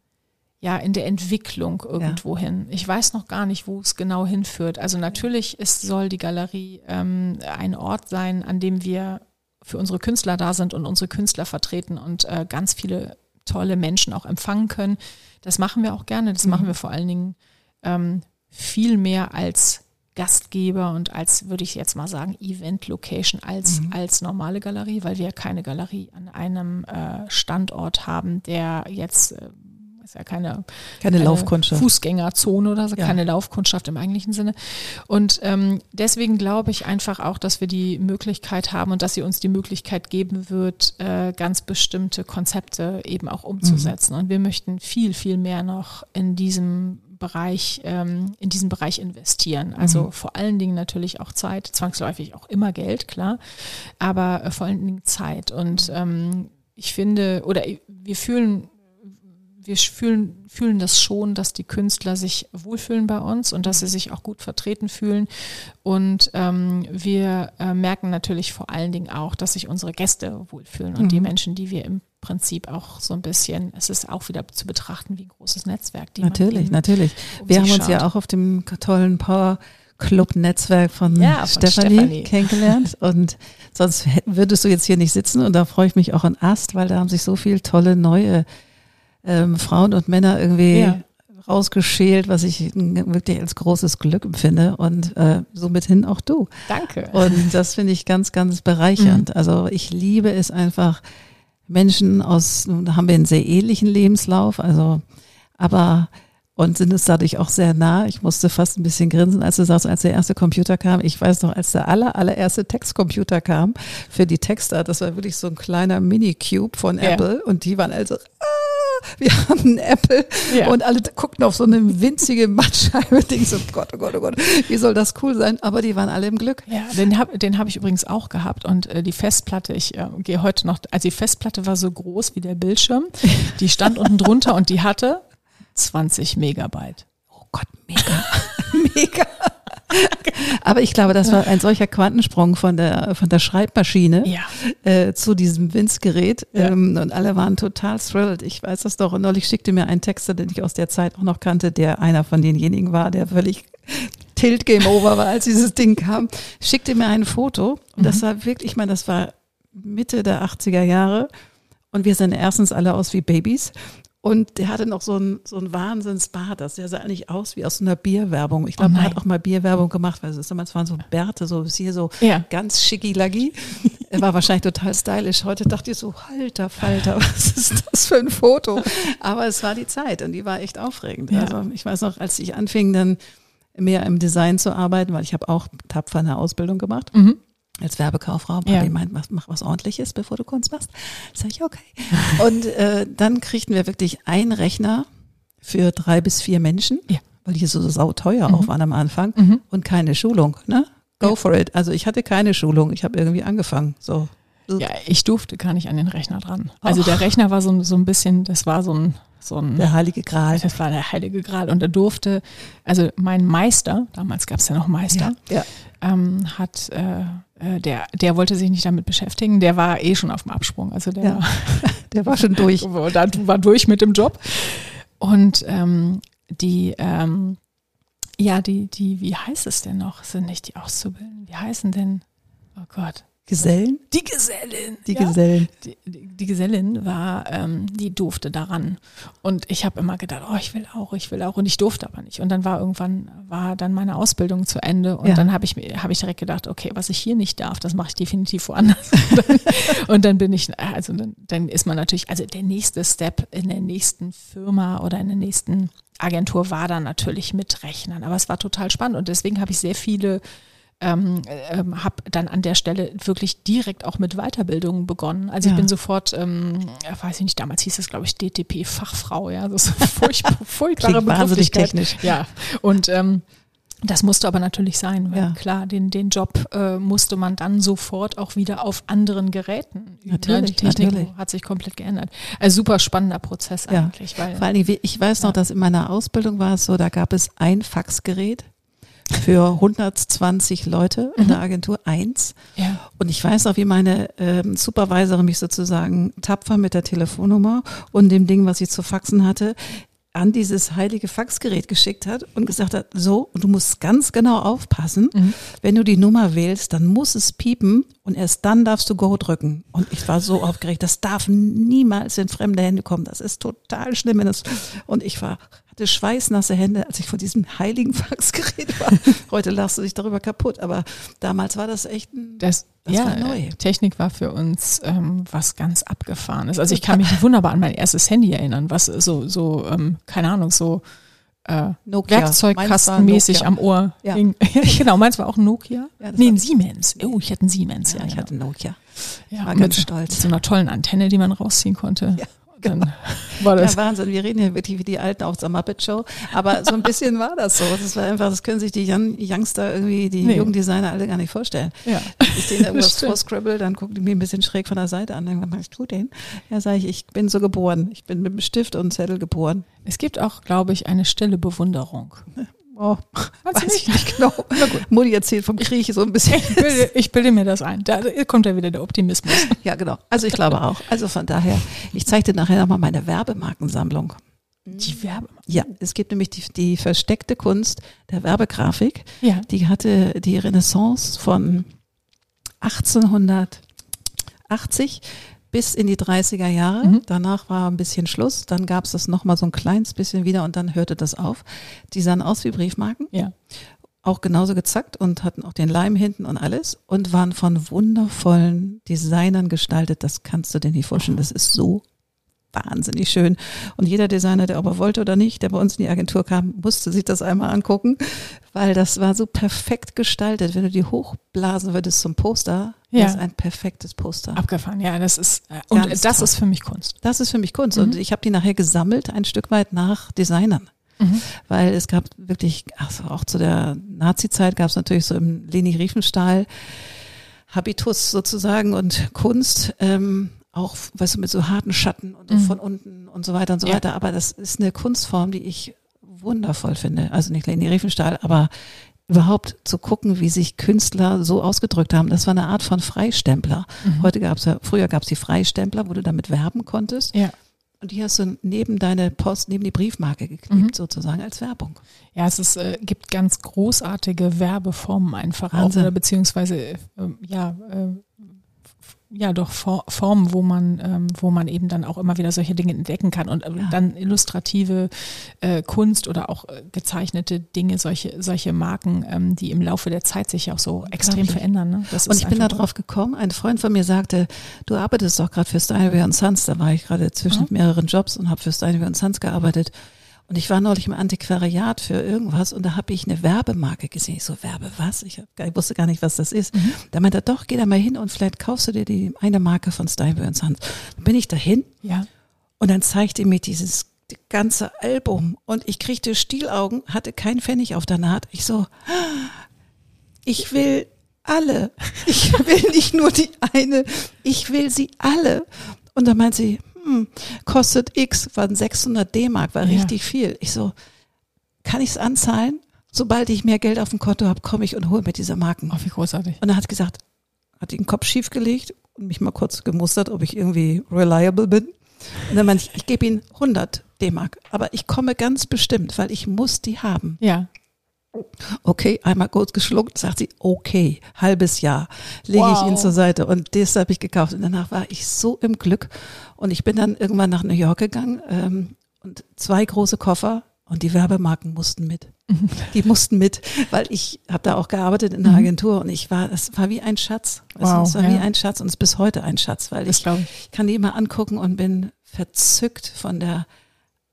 ja in der Entwicklung irgendwo ja. hin. Ich weiß noch gar nicht, wo es genau hinführt. Also natürlich ist, soll die Galerie ähm, ein Ort sein, an dem wir für unsere Künstler da sind und unsere Künstler vertreten und äh, ganz viele tolle Menschen auch empfangen können. Das machen wir auch gerne. Das mhm. machen wir vor allen Dingen ähm, viel mehr als Gastgeber und als, würde ich jetzt mal sagen, Event-Location als, mhm. als normale Galerie, weil wir keine Galerie an einem äh, Standort haben, der jetzt äh, ist ja keine, keine, keine Laufkundschaft. Fußgängerzone oder so, ja. keine Laufkundschaft im eigentlichen Sinne. Und ähm, deswegen glaube ich einfach auch, dass wir die Möglichkeit haben und dass sie uns die Möglichkeit geben wird, äh, ganz bestimmte Konzepte eben auch umzusetzen. Mhm. Und wir möchten viel, viel mehr noch in diesem Bereich, ähm, in diesen Bereich investieren. Also mhm. vor allen Dingen natürlich auch Zeit, zwangsläufig auch immer Geld, klar, aber äh, vor allen Dingen Zeit. Und ähm, ich finde, oder wir fühlen wir fühlen, fühlen das schon, dass die Künstler sich wohlfühlen bei uns und dass sie sich auch gut vertreten fühlen. Und ähm, wir äh, merken natürlich vor allen Dingen auch, dass sich unsere Gäste wohlfühlen und mhm. die Menschen, die wir im Prinzip auch so ein bisschen, es ist auch wieder zu betrachten wie ein großes Netzwerk. natürlich, natürlich. Um wir haben uns ja auch auf dem tollen Power Club-Netzwerk von, ja, von Stefanie, Stefanie, kennengelernt. Und sonst würdest du jetzt hier nicht sitzen. Und da freue ich mich auch an Ast, weil da haben sich so viele tolle neue ähm, Frauen und Männer irgendwie ja. rausgeschält, was ich wirklich als großes Glück empfinde und äh, somit hin auch du. Danke. Und das finde ich ganz, ganz bereichernd. Mhm. Also ich liebe es einfach, Menschen aus, da haben wir einen sehr ähnlichen Lebenslauf, also aber und sind es dadurch auch sehr nah. Ich musste fast ein bisschen grinsen, als du sagst, als der erste Computer kam. Ich weiß noch, als der aller, allererste Textcomputer kam für die Texter, das war wirklich so ein kleiner Mini-Cube von ja. Apple und die waren also, ah, wir haben einen Apple ja. und alle guckten auf so eine winzige Mattscheibe, denken so, Gott, oh Gott, oh Gott, wie soll das cool sein? Aber die waren alle im Glück. Ja, den habe den hab ich übrigens auch gehabt und äh, die Festplatte, ich äh, gehe heute noch, also die Festplatte war so groß wie der Bildschirm, die stand unten drunter und die hatte 20 Megabyte. Oh Gott, mega, mega. Aber ich glaube, das war ein solcher Quantensprung von der, von der Schreibmaschine ja. äh, zu diesem Winzgerät. Ja. Ähm, und alle waren total thrilled. Ich weiß das doch. Und neulich schickte mir ein Texter, den ich aus der Zeit auch noch kannte, der einer von denjenigen war, der völlig Tilt Game Over war, als dieses Ding kam, schickte mir ein Foto. Und das mhm. war wirklich, ich meine, das war Mitte der 80er Jahre. Und wir sahen erstens alle aus wie Babys. Und der hatte noch so ein, so ein Wahnsinnsbart, das der sah eigentlich aus wie aus einer Bierwerbung. Ich glaube, oh er hat auch mal Bierwerbung gemacht, weil es damals waren so Bärte, so hier so ja. ganz schicki-laggi. er war wahrscheinlich total stylisch. Heute dachte ich so, halter Falter, was ist das für ein Foto? Aber es war die Zeit und die war echt aufregend. Ja. Also ich weiß noch, als ich anfing, dann mehr im Design zu arbeiten, weil ich habe auch tapfer eine Ausbildung gemacht. Mhm als Werbekauffrau, ja. die meint, mach, mach was ordentliches, bevor du Kunst machst. Sag ich, okay. Und äh, dann kriegten wir wirklich einen Rechner für drei bis vier Menschen, ja. weil die so sauteuer mhm. auch waren am Anfang mhm. und keine Schulung, ne? Go ja. for it. Also ich hatte keine Schulung, ich habe irgendwie angefangen. So. Ja, ich durfte gar nicht an den Rechner dran. Also Och. der Rechner war so, so ein bisschen, das war so ein so ein, der heilige Gral. Das war der heilige Gral. Und er durfte, also mein Meister, damals gab es ja noch Meister, ja, ja. Ähm, hat äh, äh, der, der wollte sich nicht damit beschäftigen, der war eh schon auf dem Absprung. Also der, ja. der war schon durch. Der war durch mit dem Job. Und ähm, die, ähm, ja, die, die, wie heißt es denn noch? Sind nicht die Auszubildenden? Wie heißen denn? Oh Gott. Gesellen? Die Gesellin. Die ja? Gesellen. Die, die, die, Gesellin war, ähm, die durfte daran. Und ich habe immer gedacht, oh, ich will auch, ich will auch. Und ich durfte aber nicht. Und dann war irgendwann, war dann meine Ausbildung zu Ende. Und ja. dann habe ich, hab ich direkt gedacht, okay, was ich hier nicht darf, das mache ich definitiv woanders. und, dann, und dann bin ich, also dann, dann ist man natürlich, also der nächste Step in der nächsten Firma oder in der nächsten Agentur war dann natürlich mit Rechnern. Aber es war total spannend. Und deswegen habe ich sehr viele ähm, ähm, habe dann an der Stelle wirklich direkt auch mit Weiterbildung begonnen. Also ja. ich bin sofort, ähm, weiß ich nicht, damals hieß es glaube ich DTP-Fachfrau, ja, das ist furchtbar, furchtbare wahnsinnig technisch. Ja, und ähm, das musste aber natürlich sein, weil ja. klar, den, den Job äh, musste man dann sofort auch wieder auf anderen Geräten üben. Natürlich, Die Technik natürlich. hat sich komplett geändert. Also super spannender Prozess ja. eigentlich. Weil, Vor allem, ich weiß noch, dass in meiner Ausbildung war es so, da gab es ein Faxgerät für 120 Leute in der mhm. Agentur, eins. Ja. Und ich weiß auch, wie meine ähm, Supervisorin mich sozusagen tapfer mit der Telefonnummer und dem Ding, was ich zu faxen hatte, an dieses heilige Faxgerät geschickt hat und gesagt hat, so, und du musst ganz genau aufpassen, mhm. wenn du die Nummer wählst, dann muss es piepen und erst dann darfst du Go drücken. Und ich war so aufgeregt, das darf niemals in fremde Hände kommen. Das ist total schlimm. Und ich war, hatte schweißnasse Hände, als ich vor diesem heiligen Faxgerät war. Heute lachst du dich darüber kaputt, aber damals war das echt ein, das, das ja, war neu. Technik war für uns ähm, was ganz abgefahrenes. Also ich kann mich wunderbar an mein erstes Handy erinnern, was so, so ähm, keine Ahnung, so äh, Werkzeugkastenmäßig am Ohr ja. hing. genau, meins war auch ein Nokia. Ja, nee, ein Siemens. Oh, ich hatte ein Siemens. Ja, ja ich hatte ein Nokia. Ja, war ganz stolz. Mit so einer tollen Antenne, die man rausziehen konnte. Ja dann genau. war das. Ja, Wahnsinn. Wir reden hier wirklich wie die Alten auf der Muppet Show. Aber so ein bisschen war das so. Das war einfach, das können sich die Young, Youngster irgendwie, die nee. jungen Designer alle gar nicht vorstellen. Ja. Ich sehe irgendwas vor Scribble, dann gucken die mich ein bisschen schräg von der Seite an. Dann ich, tu den. Ja, sage ich, ich bin so geboren. Ich bin mit einem Stift und Zettel geboren. Es gibt auch, glaube ich, eine stille Bewunderung. Oh, weiß ich nicht genau. Na gut. Mutti erzählt vom Krieg so ein bisschen. Ich bilde, ich bilde mir das ein. Da kommt ja wieder der Optimismus. Ja, genau. Also ich glaube auch. Also von daher, ich zeige dir nachher nochmal meine Werbemarkensammlung. Die Werbe. Ja, es gibt nämlich die, die versteckte Kunst der Werbegrafik. Ja. Die hatte die Renaissance von 1880 bis in die 30er Jahre. Mhm. Danach war ein bisschen Schluss. Dann gab es das nochmal so ein kleines bisschen wieder und dann hörte das auf. Die sahen aus wie Briefmarken. Ja. Auch genauso gezackt und hatten auch den Leim hinten und alles und waren von wundervollen Designern gestaltet. Das kannst du dir nicht vorstellen. Das ist so wahnsinnig schön. Und jeder Designer, der aber wollte oder nicht, der bei uns in die Agentur kam, musste sich das einmal angucken, weil das war so perfekt gestaltet. Wenn du die hochblasen würdest zum Poster, ja. Das ist ein perfektes Poster. Abgefahren, ja, das ist äh, und Ganz das toll. ist für mich Kunst. Das ist für mich Kunst mhm. und ich habe die nachher gesammelt, ein Stück weit nach Designern. Mhm. Weil es gab wirklich, also auch zu der Nazi-Zeit gab es natürlich so im Leni Riefenstahl Habitus sozusagen und Kunst, ähm, auch, weißt du, mit so harten Schatten und mhm. von unten und so weiter und so ja. weiter. Aber das ist eine Kunstform, die ich wundervoll finde. Also nicht Leni Riefenstahl, aber überhaupt zu gucken, wie sich Künstler so ausgedrückt haben. Das war eine Art von Freistempler. Mhm. Heute gab es ja, früher gab es die Freistempler, wo du damit werben konntest. Ja. Und die hast du neben deine Post, neben die Briefmarke geklebt, mhm. sozusagen als Werbung. Ja, es ist, äh, gibt ganz großartige Werbeformen einfach Wahnsinn. auch, oder beziehungsweise äh, ja, äh, ja doch Formen, wo man, ähm, wo man eben dann auch immer wieder solche Dinge entdecken kann und äh, ja. dann illustrative äh, Kunst oder auch äh, gezeichnete Dinge, solche, solche Marken, ähm, die im Laufe der Zeit sich auch so extrem verändern. Ne? Das und ich bin da drauf gekommen, ein Freund von mir sagte, du arbeitest doch gerade für Steinway Sons, da war ich gerade zwischen mhm. mehreren Jobs und habe für Steinway Sons gearbeitet. Und ich war neulich im Antiquariat für irgendwas und da habe ich eine Werbemarke gesehen. Ich so, Werbe was? Ich, hab, ich wusste gar nicht, was das ist. Mhm. Da meinte er, doch, geh da mal hin und vielleicht kaufst du dir die eine Marke von Steinberg Sons. Dann bin ich dahin ja. und dann zeigte er mir dieses ganze Album und ich kriegte Stielaugen, hatte kein Pfennig auf der Naht. Ich so, ich will alle. Ich will nicht nur die eine, ich will sie alle. Und dann meint sie, hm, kostet X, waren 600 D-Mark, war ja. richtig viel. Ich so, kann ich es anzahlen? Sobald ich mehr Geld auf dem Konto habe, komme ich und hole mir diese Marken. Oh, wie großartig. Und er hat gesagt, hat den Kopf schief gelegt und mich mal kurz gemustert, ob ich irgendwie reliable bin. Und dann meinte ich, ich gebe ihm 100 D-Mark, aber ich komme ganz bestimmt, weil ich muss die haben. Ja. Okay, einmal kurz geschluckt, sagt sie, okay, halbes Jahr, lege wow. ich ihn zur Seite. Und das habe ich gekauft. Und danach war ich so im Glück. Und ich bin dann irgendwann nach New York gegangen ähm, und zwei große Koffer und die Werbemarken mussten mit. Die mussten mit, weil ich habe da auch gearbeitet in der mhm. Agentur und ich war, es war wie ein Schatz. Wow, es war ja. wie ein Schatz und es ist bis heute ein Schatz, weil ich, ich kann die immer angucken und bin verzückt von der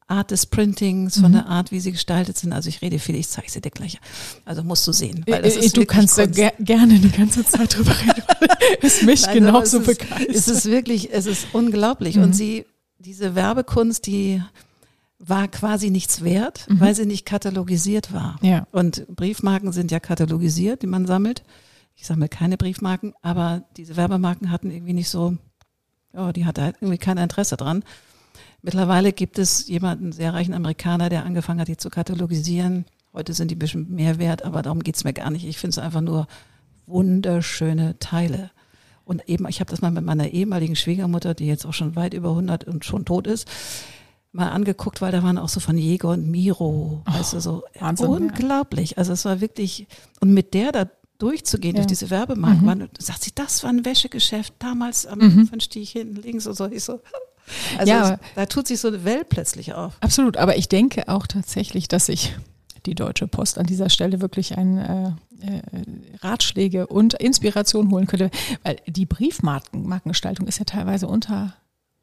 Art des Printings, von mhm. der Art, wie sie gestaltet sind. Also ich rede viel, ich zeige sie dir gleich. Also musst du sehen. Weil das ist du kannst da ger gerne die ganze Zeit drüber reden. ist mich Nein, genauso es begeistert. Es ist wirklich, es ist unglaublich. Mhm. Und sie, diese Werbekunst, die war quasi nichts wert, mhm. weil sie nicht katalogisiert war. Ja. Und Briefmarken sind ja katalogisiert, die man sammelt. Ich sammle keine Briefmarken, aber diese Werbemarken hatten irgendwie nicht so, ja, die hatte halt irgendwie kein Interesse dran. Mittlerweile gibt es jemanden, sehr reichen Amerikaner, der angefangen hat, die zu katalogisieren. Heute sind die ein bisschen mehr wert, aber darum geht's mir gar nicht. Ich finde es einfach nur wunderschöne Teile. Und eben, ich habe das mal mit meiner ehemaligen Schwiegermutter, die jetzt auch schon weit über 100 und schon tot ist, mal angeguckt, weil da waren auch so von Jäger und Miro, oh, weißt du, so Wahnsinn, unglaublich. Ja. Also es war wirklich, und mit der da durchzugehen ja. durch diese Werbemarkt, mhm. sagt sie, das war ein Wäschegeschäft, damals am mhm. Stieg hinten links und so. Ich so, also ja, da tut sich so eine Welt plötzlich auf. Absolut, aber ich denke auch tatsächlich, dass ich die Deutsche Post an dieser Stelle wirklich ein äh, äh, Ratschläge und Inspiration holen könnte, weil die Briefmarkengestaltung ist ja teilweise unter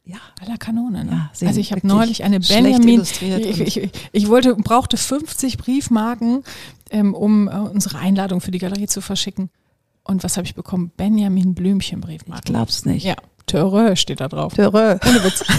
ja. aller Kanone. Ne? Ja, also ich habe neulich eine Benjamin, ich, ich, ich, wollte, brauchte 50 Briefmarken, ähm, um äh, unsere Einladung für die Galerie zu verschicken. Und was habe ich bekommen? Benjamin Blümchen Briefmarken. Ich glaub's nicht. Ja, Törö steht da drauf. Törö. Ohne Witz.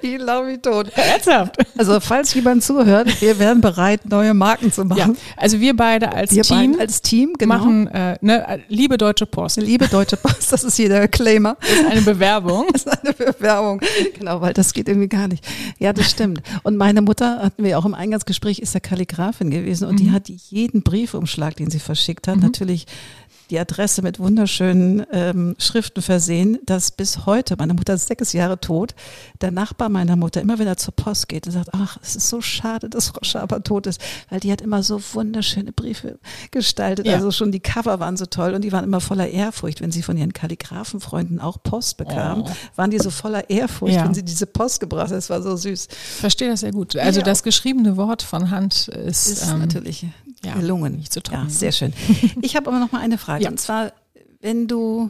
Ich lache mich tot. Ernsthaft? Also falls jemand zuhört, wir wären bereit, neue Marken zu machen. Ja, also wir beide als wir Team, als Team genau. machen, äh, ne, liebe Deutsche Post. Liebe Deutsche Post, das ist hier der Claimer. Das ist eine Bewerbung. Das ist eine Bewerbung, genau, weil das geht irgendwie gar nicht. Ja, das stimmt. Und meine Mutter, hatten wir auch im Eingangsgespräch, ist ja Kalligrafin gewesen und mhm. die hat jeden Briefumschlag, den sie verschickt hat, mhm. natürlich die Adresse mit wunderschönen ähm, Schriften versehen, dass bis heute, meine Mutter ist sechs Jahre tot, der Nachbar meiner Mutter immer wenn er zur Post geht und sagt, ach, es ist so schade, dass Frau Schaber tot ist, weil die hat immer so wunderschöne Briefe gestaltet. Ja. Also schon die Cover waren so toll und die waren immer voller Ehrfurcht, wenn sie von ihren Kalligrafenfreunden auch Post bekamen, oh. waren die so voller Ehrfurcht, ja. wenn sie diese Post gebracht hat. Das war so süß. Verstehe das sehr gut. Also ja. das geschriebene Wort von Hand ist, ist ähm, natürlich ja, gelungen. Nicht zu trocken. Ja, sehr schön. Ich habe aber noch mal eine Frage. Ja. Und zwar, wenn du,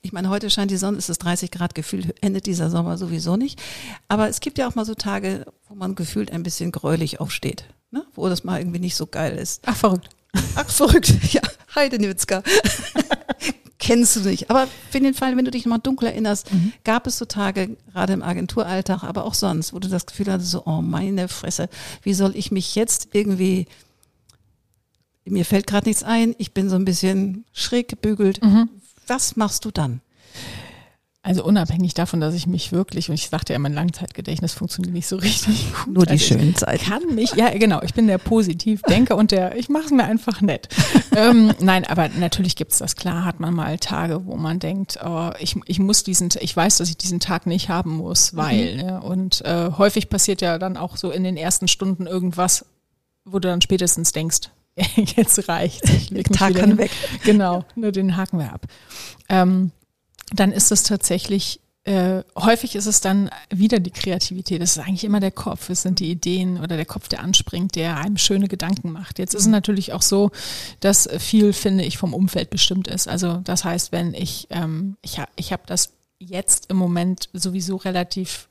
ich meine, heute scheint die Sonne, es ist 30 Grad, gefühlt endet dieser Sommer sowieso nicht. Aber es gibt ja auch mal so Tage, wo man gefühlt ein bisschen gräulich aufsteht, ne? wo das mal irgendwie nicht so geil ist. Ach, verrückt. Ach, verrückt. Ja, Heidenitzka. Kennst du nicht. Aber für den Fall, wenn du dich mal dunkel erinnerst, mhm. gab es so Tage, gerade im Agenturalltag, aber auch sonst, wo du das Gefühl hattest, so, oh meine Fresse, wie soll ich mich jetzt irgendwie mir fällt gerade nichts ein, ich bin so ein bisschen schräg gebügelt. Mhm. Was machst du dann? Also unabhängig davon, dass ich mich wirklich, und ich sagte ja, mein Langzeitgedächtnis funktioniert nicht so richtig gut. Nur die also schönen Zeiten. Kann mich, ja genau, ich bin der Positivdenker und der, ich mache es mir einfach nett. ähm, nein, aber natürlich gibt's das, klar hat man mal Tage, wo man denkt, oh, ich, ich muss diesen, ich weiß, dass ich diesen Tag nicht haben muss, weil, mhm. ne? und äh, häufig passiert ja dann auch so in den ersten Stunden irgendwas, wo du dann spätestens denkst, jetzt reicht. Ich leg mich kann weg. Genau, nur den haken wir ab. Ähm, dann ist es tatsächlich, äh, häufig ist es dann wieder die Kreativität. Das ist eigentlich immer der Kopf. Es sind die Ideen oder der Kopf, der anspringt, der einem schöne Gedanken macht. Jetzt ist es natürlich auch so, dass viel, finde ich, vom Umfeld bestimmt ist. Also das heißt, wenn ich, ähm, ich habe ich hab das jetzt im Moment sowieso relativ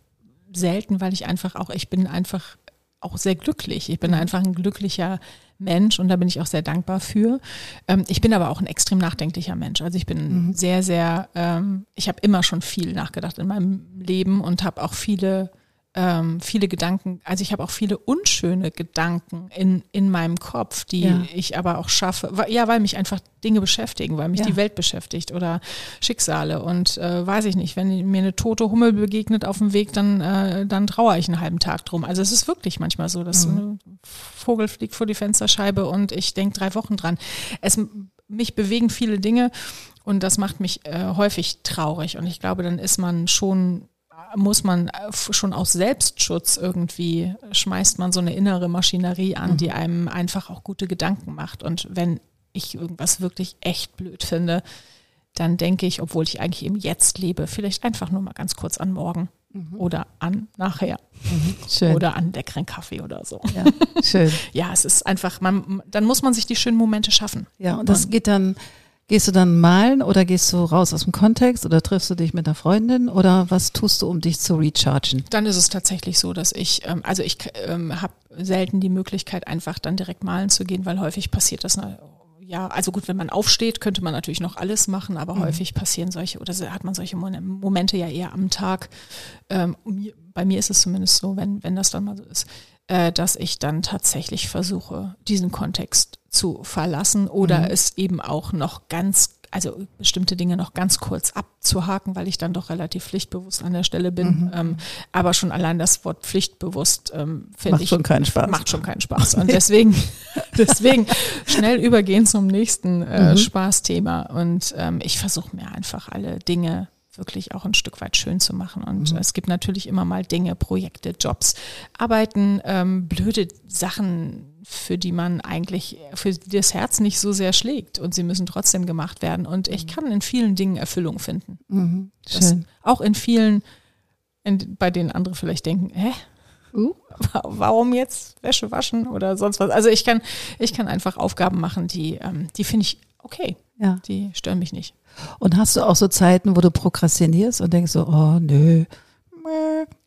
selten, weil ich einfach auch, ich bin einfach auch sehr glücklich. Ich bin einfach ein glücklicher Mensch und da bin ich auch sehr dankbar für. Ähm, ich bin aber auch ein extrem nachdenklicher Mensch. Also ich bin mhm. sehr, sehr, ähm, ich habe immer schon viel nachgedacht in meinem Leben und habe auch viele ähm, viele Gedanken, also ich habe auch viele unschöne Gedanken in, in meinem Kopf, die ja. ich aber auch schaffe, ja, weil mich einfach Dinge beschäftigen, weil mich ja. die Welt beschäftigt oder Schicksale und äh, weiß ich nicht, wenn mir eine tote Hummel begegnet auf dem Weg, dann, äh, dann trauere ich einen halben Tag drum. Also es ist wirklich manchmal so, dass mhm. ein Vogel fliegt vor die Fensterscheibe und ich denke drei Wochen dran. Es, mich bewegen viele Dinge und das macht mich äh, häufig traurig und ich glaube, dann ist man schon muss man äh, schon aus Selbstschutz irgendwie, schmeißt man so eine innere Maschinerie an, mhm. die einem einfach auch gute Gedanken macht. Und wenn ich irgendwas wirklich echt blöd finde, dann denke ich, obwohl ich eigentlich im Jetzt lebe, vielleicht einfach nur mal ganz kurz an morgen mhm. oder an nachher mhm. oder an leckeren Kaffee oder so. Ja, schön. ja, es ist einfach, man, dann muss man sich die schönen Momente schaffen. Ja, und das geht dann Gehst du dann malen oder gehst du raus aus dem Kontext oder triffst du dich mit einer Freundin oder was tust du, um dich zu rechargen? Dann ist es tatsächlich so, dass ich, ähm, also ich ähm, habe selten die Möglichkeit, einfach dann direkt malen zu gehen, weil häufig passiert das. Ja, also gut, wenn man aufsteht, könnte man natürlich noch alles machen, aber mhm. häufig passieren solche oder hat man solche Momente ja eher am Tag. Ähm, bei mir ist es zumindest so, wenn, wenn das dann mal so ist, äh, dass ich dann tatsächlich versuche, diesen Kontext zu verlassen oder mhm. es eben auch noch ganz, also bestimmte Dinge noch ganz kurz abzuhaken, weil ich dann doch relativ pflichtbewusst an der Stelle bin. Mhm. Ähm, aber schon allein das Wort pflichtbewusst ähm, finde ich schon keinen Spaß. macht schon keinen Spaß. Und deswegen, deswegen schnell übergehen zum nächsten äh, mhm. Spaßthema. Und ähm, ich versuche mir einfach alle Dinge wirklich auch ein Stück weit schön zu machen. Und mhm. es gibt natürlich immer mal Dinge, Projekte, Jobs, Arbeiten, ähm, blöde Sachen, für die man eigentlich, für die das Herz nicht so sehr schlägt und sie müssen trotzdem gemacht werden. Und ich kann in vielen Dingen Erfüllung finden. Mhm. Schön. auch in vielen, in, bei denen andere vielleicht denken, hä? Uh, warum jetzt Wäsche waschen oder sonst was? Also ich kann, ich kann einfach Aufgaben machen, die, ähm, die finde ich okay. Ja. Die stören mich nicht. Und hast du auch so Zeiten, wo du prokrastinierst und denkst so, oh nö,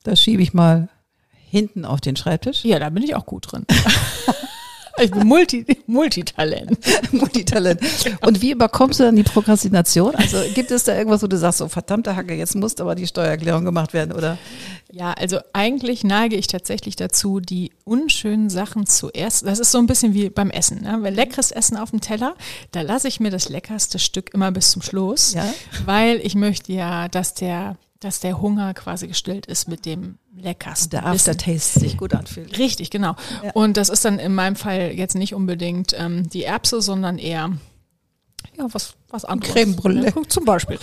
das schiebe ich mal hinten auf den Schreibtisch? Ja, da bin ich auch gut drin. Ich bin Multi, Multitalent. Multitalent. Und wie überkommst du dann die Prokrastination? Also gibt es da irgendwas, wo du sagst, so verdammte Hacke, jetzt muss aber die Steuererklärung gemacht werden, oder? Ja, also eigentlich neige ich tatsächlich dazu, die unschönen Sachen zuerst, das ist so ein bisschen wie beim Essen, ne? weil leckeres Essen auf dem Teller, da lasse ich mir das leckerste Stück immer bis zum Schluss, ja? weil ich möchte ja, dass der dass der Hunger quasi gestillt ist mit dem leckersten. Der Aftertaste sich gut anfühlt. Richtig, genau. Ja. Und das ist dann in meinem Fall jetzt nicht unbedingt ähm, die Erbse, sondern eher ja, was, was anderes. Creme Brûlée. Ja, zum Beispiel.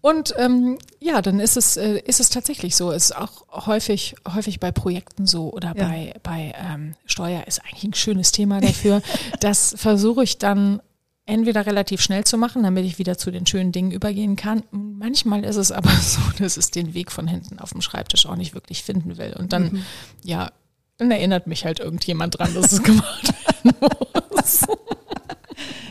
Und ähm, ja, dann ist es, äh, ist es tatsächlich so. Ist auch häufig, häufig bei Projekten so oder ja. bei, bei ähm, Steuer ist eigentlich ein schönes Thema dafür. das versuche ich dann entweder relativ schnell zu machen, damit ich wieder zu den schönen Dingen übergehen kann. Manchmal ist es aber so, dass es den Weg von hinten auf dem Schreibtisch auch nicht wirklich finden will. Und dann, mhm. ja, dann erinnert mich halt irgendjemand dran, dass es gemacht werden muss.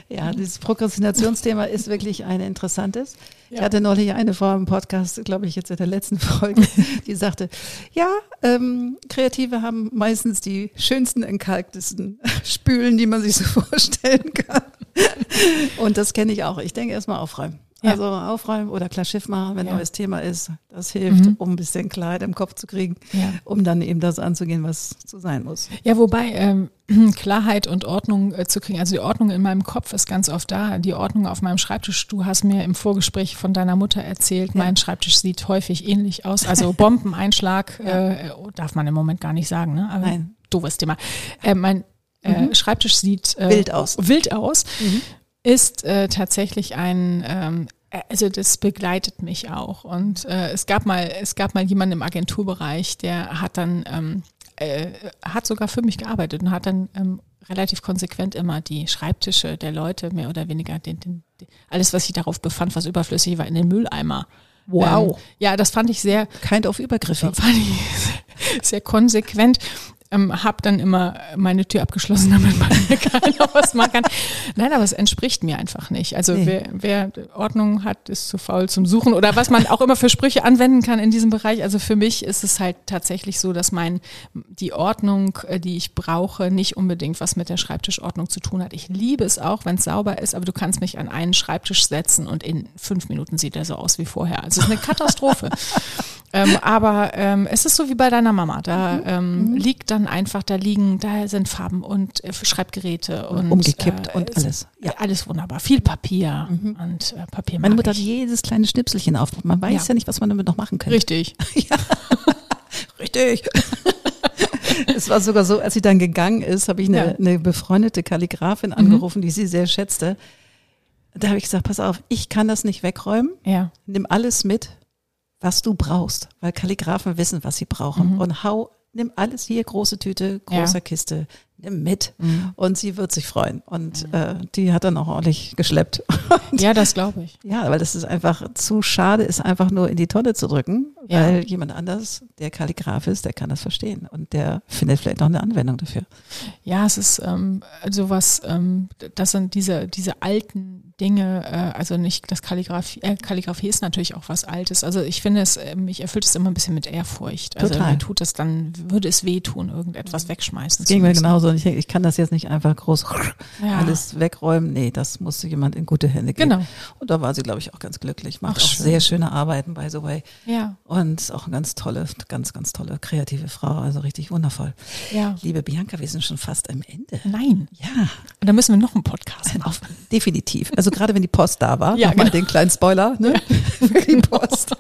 Ja, dieses Prokrastinationsthema ist wirklich ein interessantes. Ja. Ich hatte neulich eine Frau im Podcast, glaube ich, jetzt in der letzten Folge, die sagte, ja, ähm, Kreative haben meistens die schönsten, entkalktesten Spülen, die man sich so vorstellen kann. Und das kenne ich auch. Ich denke erstmal aufräumen. Ja. Also aufräumen oder klar Schiff machen, wenn ja. neues Thema ist. Das hilft, mhm. um ein bisschen Klarheit im Kopf zu kriegen, ja. um dann eben das anzugehen, was zu sein muss. Ja, wobei ähm, Klarheit und Ordnung äh, zu kriegen. Also die Ordnung in meinem Kopf ist ganz oft da. Die Ordnung auf meinem Schreibtisch. Du hast mir im Vorgespräch von deiner Mutter erzählt, mein Schreibtisch sieht häufig ähnlich aus. Also Bombeneinschlag äh, darf man im Moment gar nicht sagen. Ne? Aber Nein. Doofes Thema. Äh, mein äh, mhm. Schreibtisch sieht äh, wild aus. Wild aus. Mhm. Ist äh, tatsächlich ein ähm, also das begleitet mich auch. Und äh, es gab mal, es gab mal jemanden im Agenturbereich, der hat dann, ähm, äh, hat sogar für mich gearbeitet und hat dann ähm, relativ konsequent immer die Schreibtische der Leute mehr oder weniger den, den, den, alles, was sich darauf befand, was überflüssig war, in den Mülleimer. Wow. Ähm, ja, das fand ich sehr. Kind of übergriffig. Fand ich sehr konsequent ähm, habe dann immer meine Tür abgeschlossen, damit man keiner was machen kann. Nein, aber es entspricht mir einfach nicht. Also nee. wer, wer Ordnung hat, ist zu faul zum Suchen oder was man auch immer für Sprüche anwenden kann in diesem Bereich. Also für mich ist es halt tatsächlich so, dass mein die Ordnung, äh, die ich brauche, nicht unbedingt was mit der Schreibtischordnung zu tun hat. Ich liebe es auch, wenn es sauber ist, aber du kannst mich an einen Schreibtisch setzen und in fünf Minuten sieht er so aus wie vorher. Also es ist eine Katastrophe. ähm, aber ähm, es ist so wie bei deiner Mama. Da mhm. ähm, mhm. liegt dann einfach, da liegen, da sind Farben und äh, Schreibgeräte und umgekippt äh, und alles. Ja. Alles wunderbar. Viel Papier mhm. und äh, Papier. Meine Mutter hat jedes kleine Schnipselchen auf. Man weiß ja. ja nicht, was man damit noch machen kann. Richtig. ja. Richtig. es war sogar so, als sie dann gegangen ist, habe ich eine, ja. eine befreundete Kalligrafin mhm. angerufen, mhm. die sie sehr schätzte. Da habe ich gesagt, pass auf, ich kann das nicht wegräumen. Ja. Nimm alles mit, was du brauchst, weil Kalligraphen wissen, was sie brauchen. Mhm. Und hau, nimm alles hier, große Tüte, großer ja. Kiste, nimm mit. Mhm. Und sie wird sich freuen. Und mhm. äh, die hat dann auch ordentlich geschleppt. ja, das glaube ich. Ja, weil das ist einfach zu schade, ist einfach nur in die Tonne zu drücken, ja. weil jemand anders, der Kalligraph ist, der kann das verstehen und der findet vielleicht noch eine Anwendung dafür. Ja, es ist ähm, also was, ähm, das sind diese, diese alten Dinge, äh, also nicht das Kalligrafie, äh, Kalligrafie ist natürlich auch was Altes. Also ich finde es, äh, mich erfüllt es immer ein bisschen mit Ehrfurcht. Also Total. mir tut es dann, würde es wehtun, irgendetwas wegschmeißen. Das ging mir genauso und ich ich kann das jetzt nicht einfach groß ja. alles wegräumen. Nee, das musste jemand in gute Hände geben. Genau. Und da war sie, glaube ich, auch ganz glücklich. Macht Ach, auch schön. sehr schöne Arbeiten, by the way. Ja. Und auch eine ganz tolle, ganz, ganz tolle, kreative Frau. Also richtig wundervoll. Ja. Liebe Bianca, wir sind schon fast am Ende. Nein. Ja. Und da müssen wir noch einen Podcast machen. Definitiv. Also gerade wenn die Post da war, ja, nochmal genau. den kleinen Spoiler, ne? Ja. Für die Post.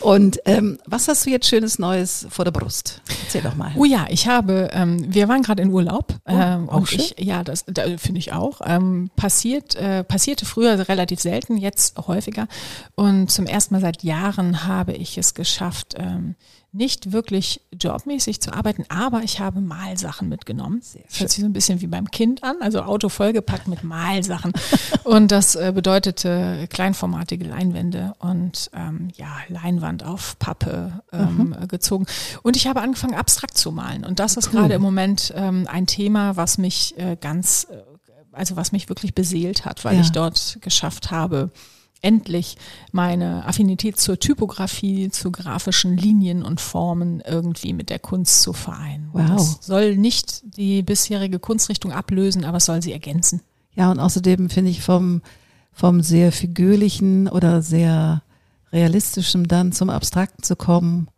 Und ähm, was hast du jetzt schönes Neues vor der Brust? Erzähl doch mal. Oh ja, ich habe, ähm, wir waren gerade in Urlaub. Oh, ähm, auch und schön. ich, ja, das da, finde ich auch. Ähm, passiert, äh, passierte früher relativ selten, jetzt häufiger. Und zum ersten Mal seit Jahren habe ich es geschafft, ähm, nicht wirklich jobmäßig zu arbeiten, aber ich habe Malsachen mitgenommen. das hört sich so ein bisschen wie beim Kind an, also Auto vollgepackt mit Malsachen. und das äh, bedeutete kleinformatige Leinwände und ähm, ja, Leinwand auf Pappe ähm, Mhm. gezogen. Und ich habe angefangen, abstrakt zu malen. Und das ist gerade im Moment ähm, ein Thema, was mich äh, ganz, äh, also was mich wirklich beseelt hat, weil Ja. ich dort geschafft habe, endlich meine Affinität zur Typografie, zu grafischen Linien und Formen irgendwie mit der Kunst zu vereinen. Wow. Das soll nicht die bisherige Kunstrichtung ablösen, aber es soll sie ergänzen. Ja, und außerdem finde ich vom, vom sehr figürlichen oder sehr realistischen dann zum Abstrakten zu kommen.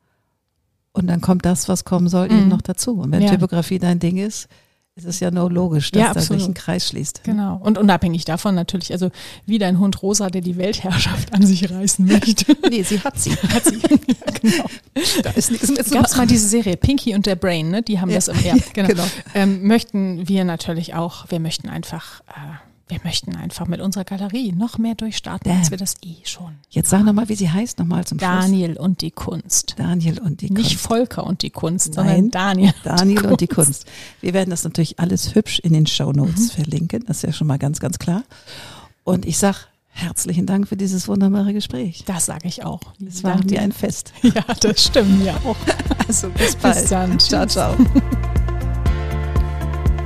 Und dann kommt das, was kommen soll, eben Mhm. noch dazu. Und wenn Ja. Typografie dein Ding ist, ist es ja nur logisch, dass Ja, da sich ein Kreis schließt. Genau. Und unabhängig davon natürlich, also wie dein Hund Rosa, der die Weltherrschaft an sich reißen möchte. Nee, sie hat sie. Hat sie. ja, genau. Da ist nichts zu Gab es mal diese Serie Pinky und der Brain, ne? Die haben Ja. das im, ja, genau. Genau. Ähm, möchten wir natürlich auch, wir möchten einfach, äh, wir möchten einfach mit unserer Galerie noch mehr durchstarten, Damn. als wir das eh schon. Jetzt sag nochmal, wie sie heißt, nochmal zum Schluss. Daniel und die Kunst. Daniel und die Nicht Kunst. Volker und die Kunst, Nein. sondern Daniel. Daniel und die Kunst. Wir werden das natürlich alles hübsch in den Show Notes verlinken. Das ist ja schon mal ganz, ganz klar. Und ich sag herzlichen Dank für dieses wunderbare Gespräch. Das sage ich auch. Es war mir ein Fest. Ja, das stimmt ja auch. Also bis Bis dann. Ciao, ciao.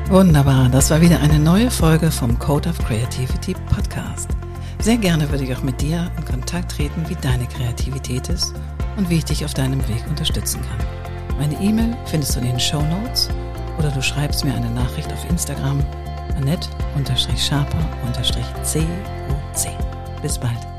Wunderbar, das war wieder eine neue Folge vom Code of Creativity Podcast. Sehr gerne würde ich auch mit dir in Kontakt treten, wie deine Kreativität ist und wie ich dich auf deinem Weg unterstützen kann. Meine E-Mail findest du in den Show Notes oder du schreibst mir eine Nachricht auf Instagram annette-sharper-coc. Bis bald.